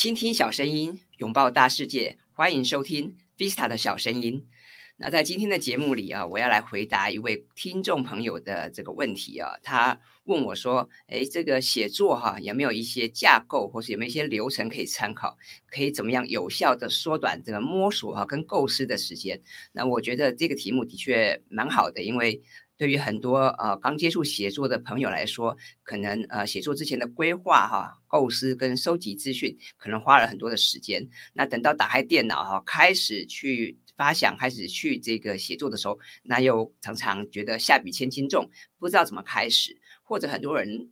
倾听小声音，拥抱大世界，欢迎收听 Vista 的小声音。那在今天的节目里啊，我要来回答一位听众朋友的这个问题啊。他问我说：“哎，这个写作哈，有没有一些架构，或是有没有一些流程可以参考？可以怎么样有效的缩短这个摸索哈跟构思的时间？”那我觉得这个题目的确蛮好的，因为对于很多呃刚接触写作的朋友来说，可能呃写作之前的规划哈、构思跟收集资讯，可能花了很多的时间。那等到打开电脑哈，开始去。发想开始去这个写作的时候，那又常常觉得下笔千斤重，不知道怎么开始，或者很多人。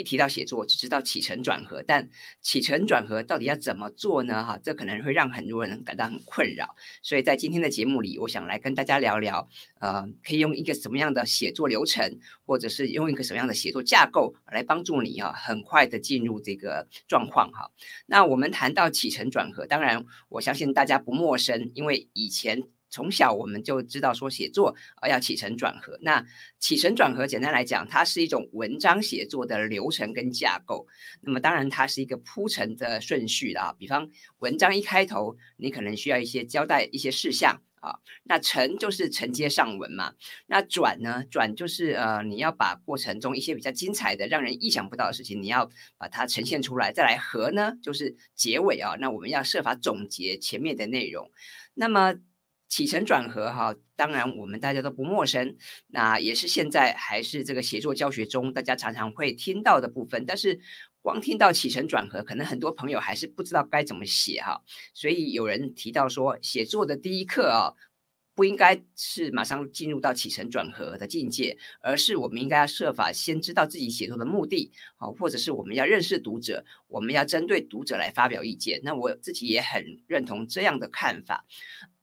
一提到写作，只知道起承转合，但起承转合到底要怎么做呢？哈，这可能会让很多人感到很困扰。所以在今天的节目里，我想来跟大家聊聊，呃，可以用一个什么样的写作流程，或者是用一个什么样的写作架构来帮助你啊，很快的进入这个状况哈。那我们谈到起承转合，当然我相信大家不陌生，因为以前。从小我们就知道说写作啊要起承转合。那起承转合简单来讲，它是一种文章写作的流程跟架构。那么当然它是一个铺陈的顺序啊。比方文章一开头，你可能需要一些交代一些事项啊。那承就是承接上文嘛。那转呢？转就是呃你要把过程中一些比较精彩的、让人意想不到的事情，你要把它呈现出来。再来合呢，就是结尾啊。那我们要设法总结前面的内容。那么起承转合哈，当然我们大家都不陌生，那也是现在还是这个写作教学中大家常常会听到的部分。但是光听到起承转合，可能很多朋友还是不知道该怎么写哈。所以有人提到说，写作的第一课啊，不应该是马上进入到起承转合的境界，而是我们应该要设法先知道自己写作的目的啊，或者是我们要认识读者，我们要针对读者来发表意见。那我自己也很认同这样的看法。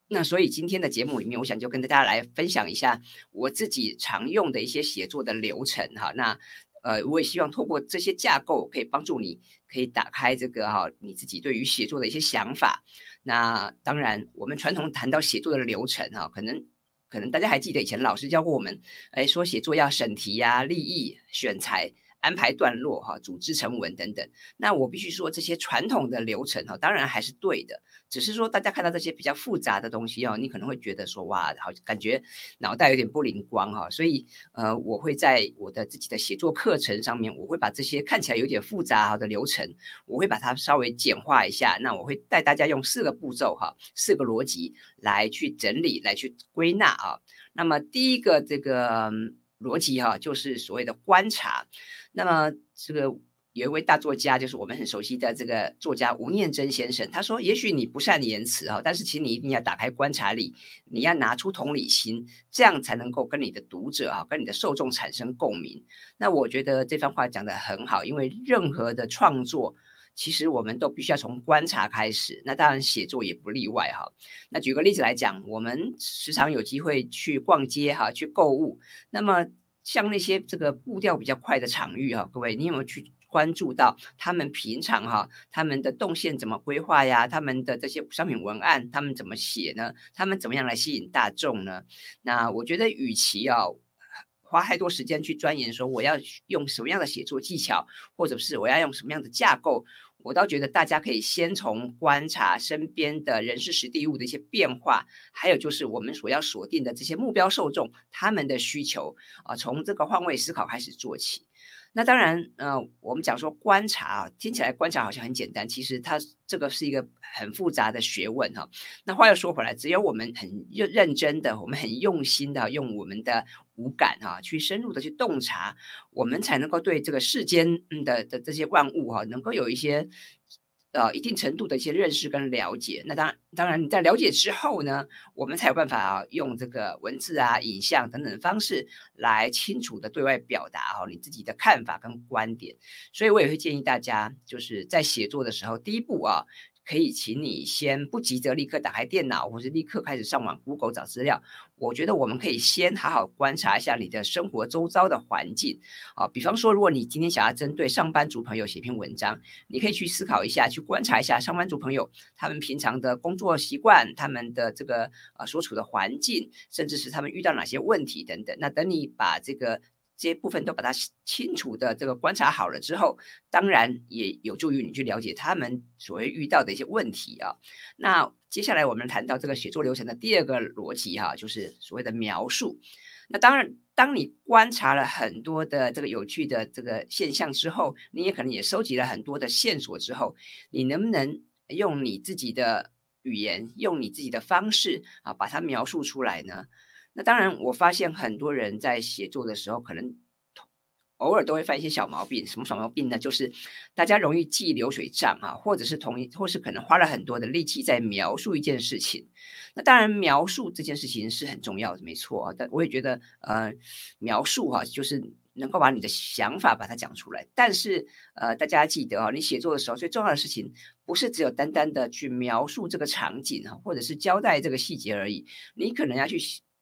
那所以今天的节目里面，我想就跟大家来分享一下我自己常用的一些写作的流程哈。那呃，我也希望透过这些架构，可以帮助你，可以打开这个哈你自己对于写作的一些想法。那当然，我们传统谈到写作的流程哈，可能可能大家还记得以前老师教过我们，哎，说写作要审题呀、立意、选材。安排段落哈，组织成文等等。那我必须说，这些传统的流程哈，当然还是对的。只是说，大家看到这些比较复杂的东西哦，你可能会觉得说，哇，好感觉脑袋有点不灵光哈。所以，呃，我会在我的自己的写作课程上面，我会把这些看起来有点复杂的流程，我会把它稍微简化一下。那我会带大家用四个步骤哈，四个逻辑来去整理，来去归纳啊。那么第一个这个。逻辑哈，就是所谓的观察。那么这个有一位大作家，就是我们很熟悉的这个作家吴念真先生，他说：“也许你不善言辞哈，但是请你一定要打开观察力，你要拿出同理心，这样才能够跟你的读者啊，跟你的受众产生共鸣。”那我觉得这番话讲得很好，因为任何的创作。其实我们都必须要从观察开始，那当然写作也不例外哈。那举个例子来讲，我们时常有机会去逛街哈，去购物。那么像那些这个步调比较快的场域哈，各位，你有没有去关注到他们平常哈，他们的动线怎么规划呀？他们的这些商品文案，他们怎么写呢？他们怎么样来吸引大众呢？那我觉得，与其要花太多时间去钻研说我要用什么样的写作技巧，或者是我要用什么样的架构。我倒觉得大家可以先从观察身边的人事、实地物的一些变化，还有就是我们所要锁定的这些目标受众他们的需求啊，从这个换位思考开始做起。那当然，呃，我们讲说观察啊，听起来观察好像很简单，其实它这个是一个很复杂的学问哈。那话又说回来，只有我们很认认真的，我们很用心的用我们的五感哈，去深入的去洞察，我们才能够对这个世间的的这些万物哈，能够有一些。呃，一定程度的一些认识跟了解，那当然，当然你在了解之后呢，我们才有办法啊，用这个文字啊、影像等等方式来清楚的对外表达哦你自己的看法跟观点。所以我也会建议大家，就是在写作的时候，第一步啊。可以请你先不急着立刻打开电脑，或是立刻开始上网 Google 找资料。我觉得我们可以先好好观察一下你的生活周遭的环境啊。比方说，如果你今天想要针对上班族朋友写篇文章，你可以去思考一下，去观察一下上班族朋友他们平常的工作习惯，他们的这个呃所处的环境，甚至是他们遇到哪些问题等等。那等你把这个这些部分都把它清楚的这个观察好了之后，当然也有助于你去了解他们所谓遇到的一些问题啊。那接下来我们谈到这个写作流程的第二个逻辑哈，就是所谓的描述。那当然，当你观察了很多的这个有趣的这个现象之后，你也可能也收集了很多的线索之后，你能不能用你自己的语言，用你自己的方式啊，把它描述出来呢？那当然，我发现很多人在写作的时候，可能偶尔都会犯一些小毛病。什么小毛病呢？就是大家容易记流水账啊，或者是同一，或是可能花了很多的力气在描述一件事情。那当然，描述这件事情是很重要的，没错啊。但我也觉得，呃，描述哈，就是能够把你的想法把它讲出来。但是，呃，大家记得啊，你写作的时候最重要的事情，不是只有单单的去描述这个场景哈，或者是交代这个细节而已。你可能要去。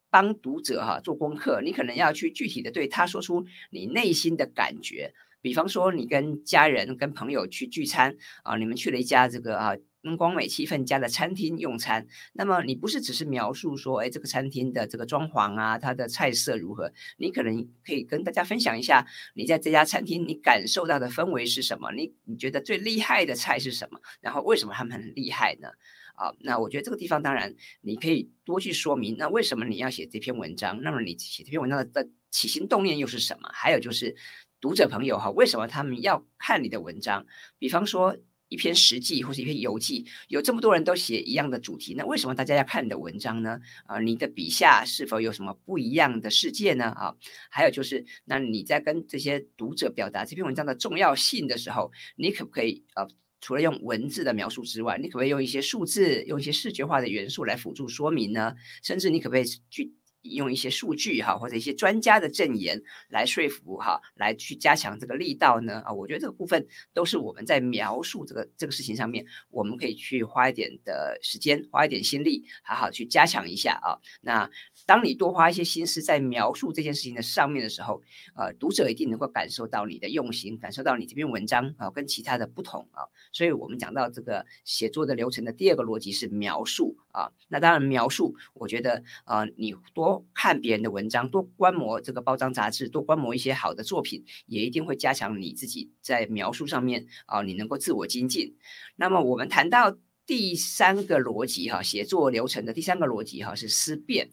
帮读者哈做功课，你可能要去具体的对他说出你内心的感觉。比方说，你跟家人、跟朋友去聚餐啊，你们去了一家这个啊光美、气氛佳的餐厅用餐。那么，你不是只是描述说，哎，这个餐厅的这个装潢啊，它的菜色如何？你可能可以跟大家分享一下，你在这家餐厅你感受到的氛围是什么？你你觉得最厉害的菜是什么？然后为什么他们很厉害呢？啊，那我觉得这个地方当然你可以多去说明，那为什么你要写这篇文章？那么你写这篇文章的起心动念又是什么？还有就是读者朋友哈，为什么他们要看你的文章？比方说一篇实记或是一篇游记，有这么多人都写一样的主题，那为什么大家要看你的文章呢？啊，你的笔下是否有什么不一样的世界呢？啊，还有就是，那你在跟这些读者表达这篇文章的重要性的时候，你可不可以呃？除了用文字的描述之外，你可不可以用一些数字、用一些视觉化的元素来辅助说明呢？甚至你可不可以去用一些数据哈，或者一些专家的证言来说服哈，来去加强这个力道呢啊，我觉得这个部分都是我们在描述这个这个事情上面，我们可以去花一点的时间，花一点心力，好好去加强一下啊。那当你多花一些心思在描述这件事情的上面的时候，呃，读者一定能够感受到你的用心，感受到你这篇文章啊跟其他的不同啊。所以我们讲到这个写作的流程的第二个逻辑是描述啊。那当然描述，我觉得呃，你多。看别人的文章，多观摩这个包装杂志，多观摩一些好的作品，也一定会加强你自己在描述上面啊，你能够自我精进。那么我们谈到第三个逻辑哈，写作流程的第三个逻辑哈是思辨。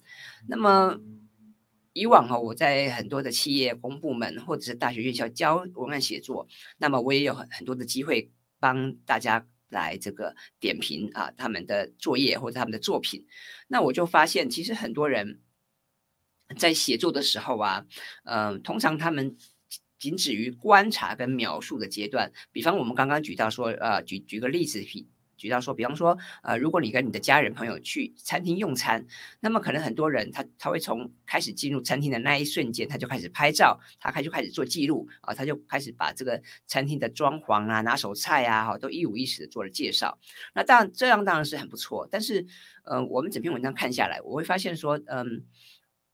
那么以往哈，我在很多的企业公部门或者是大学院校教文案写作，那么我也有很很多的机会帮大家。来这个点评啊，他们的作业或者他们的作品，那我就发现，其实很多人在写作的时候啊，呃，通常他们仅止于观察跟描述的阶段。比方我们刚刚举到说，呃，举举个例子，举到说，比方说，呃，如果你跟你的家人朋友去餐厅用餐，那么可能很多人他他会从开始进入餐厅的那一瞬间，他就开始拍照，他开就开始做记录啊，他就开始把这个餐厅的装潢啊、拿手菜啊，哈，都一五一十的做了介绍。那当然这样当然是很不错，但是，呃，我们整篇文章看下来，我会发现说，嗯。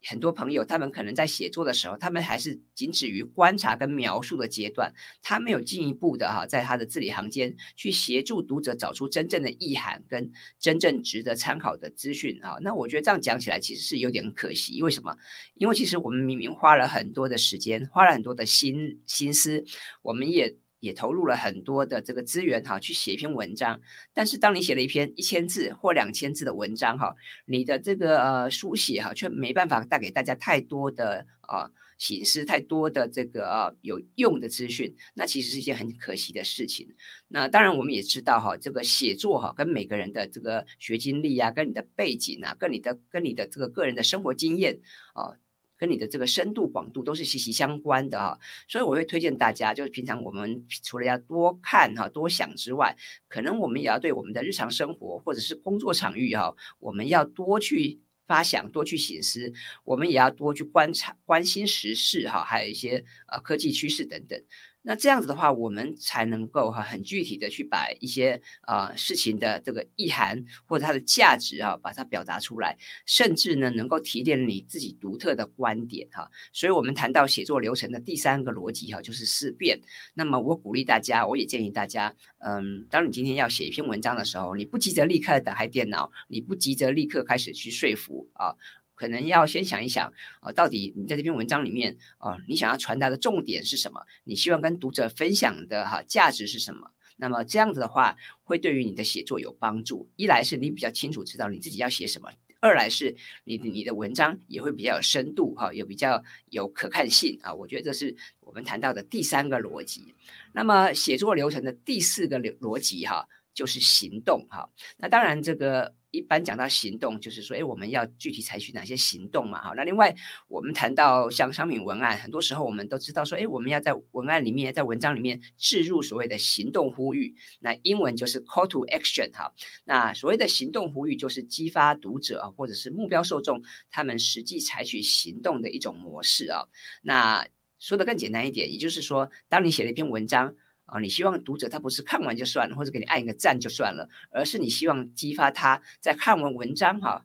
很多朋友，他们可能在写作的时候，他们还是仅止于观察跟描述的阶段，他没有进一步的哈，在他的字里行间去协助读者找出真正的意涵跟真正值得参考的资讯啊。那我觉得这样讲起来其实是有点可惜，为什么？因为其实我们明明花了很多的时间，花了很多的心心思，我们也。也投入了很多的这个资源哈，去写一篇文章。但是当你写了一篇一千字或两千字的文章哈，你的这个呃书写哈，却没办法带给大家太多的啊形式，太多的这个啊有用的资讯。那其实是一件很可惜的事情。那当然我们也知道哈，这个写作哈，跟每个人的这个学经历啊，跟你的背景啊，跟你的跟你的这个个人的生活经验啊。跟你的这个深度广度都是息息相关的哈，所以我会推荐大家，就是平常我们除了要多看哈、多想之外，可能我们也要对我们的日常生活或者是工作场域哈，我们要多去发想、多去醒思，我们也要多去观察、关心时事哈，还有一些呃科技趋势等等。那这样子的话，我们才能够哈很具体的去把一些啊事情的这个意涵或者它的价值啊，把它表达出来，甚至呢能够提炼你自己独特的观点哈。所以，我们谈到写作流程的第三个逻辑哈，就是思辨。那么，我鼓励大家，我也建议大家，嗯，当你今天要写一篇文章的时候，你不急着立刻打开电脑，你不急着立刻开始去说服啊。可能要先想一想啊，到底你在这篇文章里面啊，你想要传达的重点是什么？你希望跟读者分享的哈价值是什么？那么这样子的话，会对于你的写作有帮助。一来是你比较清楚知道你自己要写什么，二来是你你的文章也会比较有深度哈，有比较有可看性啊。我觉得这是我们谈到的第三个逻辑。那么写作流程的第四个逻逻辑哈。就是行动哈，那当然这个一般讲到行动，就是说，哎，我们要具体采取哪些行动嘛哈。那另外我们谈到像商品文案，很多时候我们都知道说，哎，我们要在文案里面，在文章里面置入所谓的行动呼吁，那英文就是 call to action 哈。那所谓的行动呼吁，就是激发读者啊，或者是目标受众他们实际采取行动的一种模式啊。那说的更简单一点，也就是说，当你写了一篇文章。啊，你希望读者他不是看完就算了，或者给你按一个赞就算了，而是你希望激发他在看完文章哈。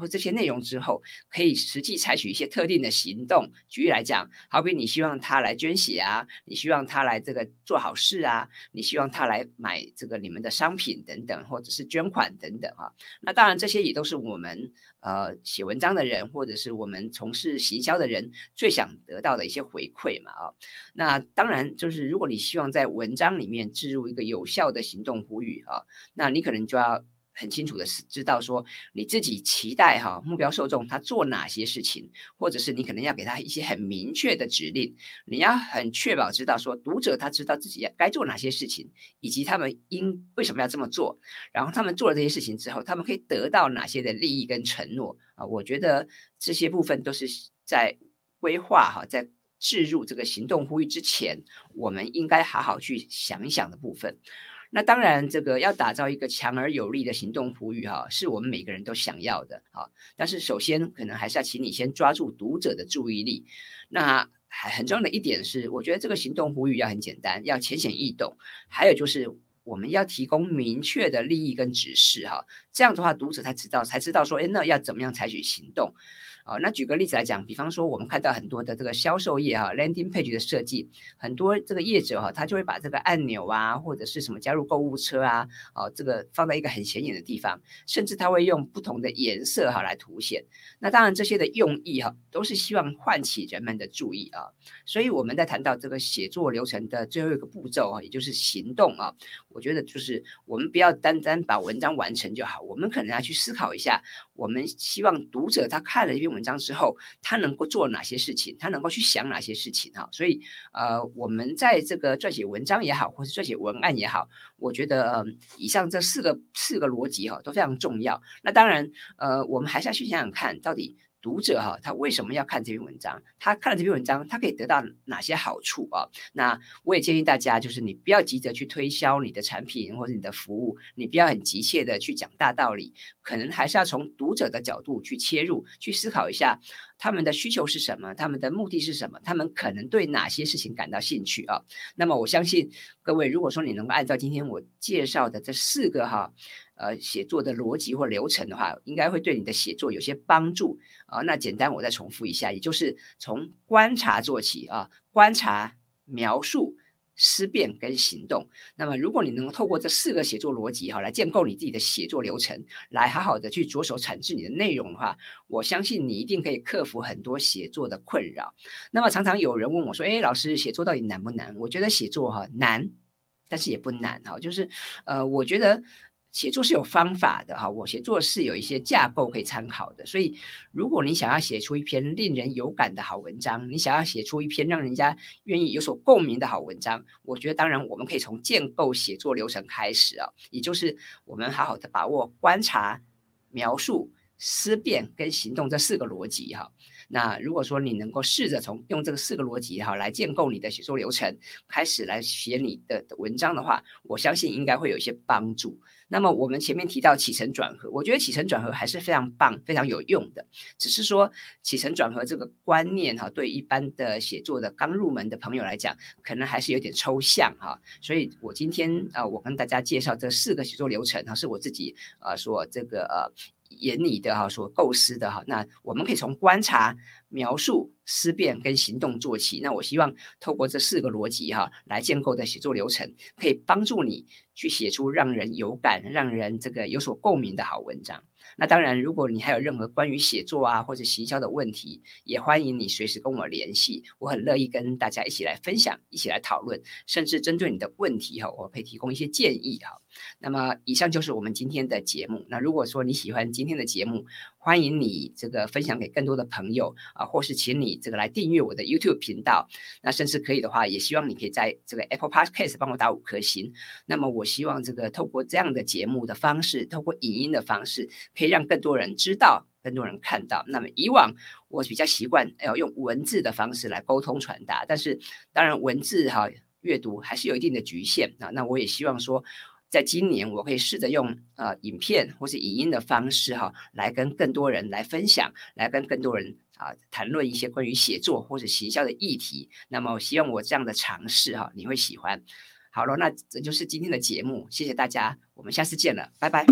或这些内容之后，可以实际采取一些特定的行动。举例来讲，好比你希望他来捐血啊，你希望他来这个做好事啊，你希望他来买这个你们的商品等等，或者是捐款等等哈。那当然，这些也都是我们呃写文章的人，或者是我们从事行销的人最想得到的一些回馈嘛啊。那当然，就是如果你希望在文章里面置入一个有效的行动呼吁啊，那你可能就要。很清楚的是知道说你自己期待哈目标受众他做哪些事情，或者是你可能要给他一些很明确的指令，你要很确保知道说读者他知道自己该做哪些事情，以及他们应为什么要这么做，然后他们做了这些事情之后，他们可以得到哪些的利益跟承诺啊？我觉得这些部分都是在规划哈，在置入这个行动呼吁之前，我们应该好好去想一想的部分。那当然，这个要打造一个强而有力的行动呼吁，哈，是我们每个人都想要的，哈。但是首先，可能还是要请你先抓住读者的注意力。那还很重要的一点是，我觉得这个行动呼吁要很简单，要浅显易懂。还有就是，我们要提供明确的利益跟指示，哈。这样的话，读者才知道，才知道说，哎，那要怎么样采取行动。啊，那举个例子来讲，比方说我们看到很多的这个销售页哈，landing page 的设计，很多这个业者哈，他就会把这个按钮啊，或者是什么加入购物车啊，哦，这个放在一个很显眼的地方，甚至他会用不同的颜色哈来凸显。那当然这些的用意哈，都是希望唤起人们的注意啊。所以我们在谈到这个写作流程的最后一个步骤啊，也就是行动啊，我觉得就是我们不要单单把文章完成就好，我们可能要去思考一下，我们希望读者他看了一篇。文章之后，他能够做哪些事情？他能够去想哪些事情？哈，所以呃，我们在这个撰写文章也好，或是撰写文案也好，我觉得呃，以上这四个四个逻辑哈都非常重要。那当然，呃，我们还是要去想想看，到底。读者哈，他为什么要看这篇文章？他看了这篇文章，他可以得到哪些好处啊？那我也建议大家，就是你不要急着去推销你的产品或者你的服务，你不要很急切的去讲大道理，可能还是要从读者的角度去切入，去思考一下他们的需求是什么，他们的目的是什么，他们可能对哪些事情感到兴趣啊？那么我相信各位，如果说你能够按照今天我介绍的这四个哈。呃，写作的逻辑或流程的话，应该会对你的写作有些帮助啊。那简单，我再重复一下，也就是从观察做起啊，观察、描述、思辨跟行动。那么，如果你能够透过这四个写作逻辑哈，来建构你自己的写作流程，来好好的去着手产制你的内容的话，我相信你一定可以克服很多写作的困扰。那么，常常有人问我说：“哎，老师，写作到底难不难？”我觉得写作哈难，但是也不难哈，就是呃，我觉得。写作是有方法的哈，我写作是有一些架构可以参考的，所以如果你想要写出一篇令人有感的好文章，你想要写出一篇让人家愿意有所共鸣的好文章，我觉得当然我们可以从建构写作流程开始啊，也就是我们好好的把握观察、描述、思辨跟行动这四个逻辑哈。那如果说你能够试着从用这个四个逻辑哈来建构你的写作流程，开始来写你的文章的话，我相信应该会有一些帮助。那么我们前面提到起承转合，我觉得起承转合还是非常棒、非常有用的。只是说起承转合这个观念哈，对一般的写作的刚入门的朋友来讲，可能还是有点抽象哈。所以我今天啊，我跟大家介绍这四个写作流程哈，是我自己啊说这个呃。眼里的哈所构思的哈，那我们可以从观察、描述、思辨跟行动做起。那我希望透过这四个逻辑哈来建构的写作流程，可以帮助你去写出让人有感、让人这个有所共鸣的好文章。那当然，如果你还有任何关于写作啊或者行销的问题，也欢迎你随时跟我联系，我很乐意跟大家一起来分享，一起来讨论，甚至针对你的问题哈，我可以提供一些建议哈。那么，以上就是我们今天的节目。那如果说你喜欢今天的节目，欢迎你这个分享给更多的朋友啊，或是请你这个来订阅我的 YouTube 频道。那甚至可以的话，也希望你可以在这个 Apple Podcast 帮我打五颗星。那么，我希望这个透过这样的节目的方式，透过影音的方式，可以让更多人知道，更多人看到。那么，以往我比较习惯要用文字的方式来沟通传达，但是当然文字哈阅读还是有一定的局限啊。那我也希望说。在今年，我可以试着用呃影片或是影音的方式哈，来跟更多人来分享，来跟更多人啊谈论一些关于写作或者行销的议题。那么，希望我这样的尝试哈，你会喜欢。好了，那这就是今天的节目，谢谢大家，我们下次见了，拜拜。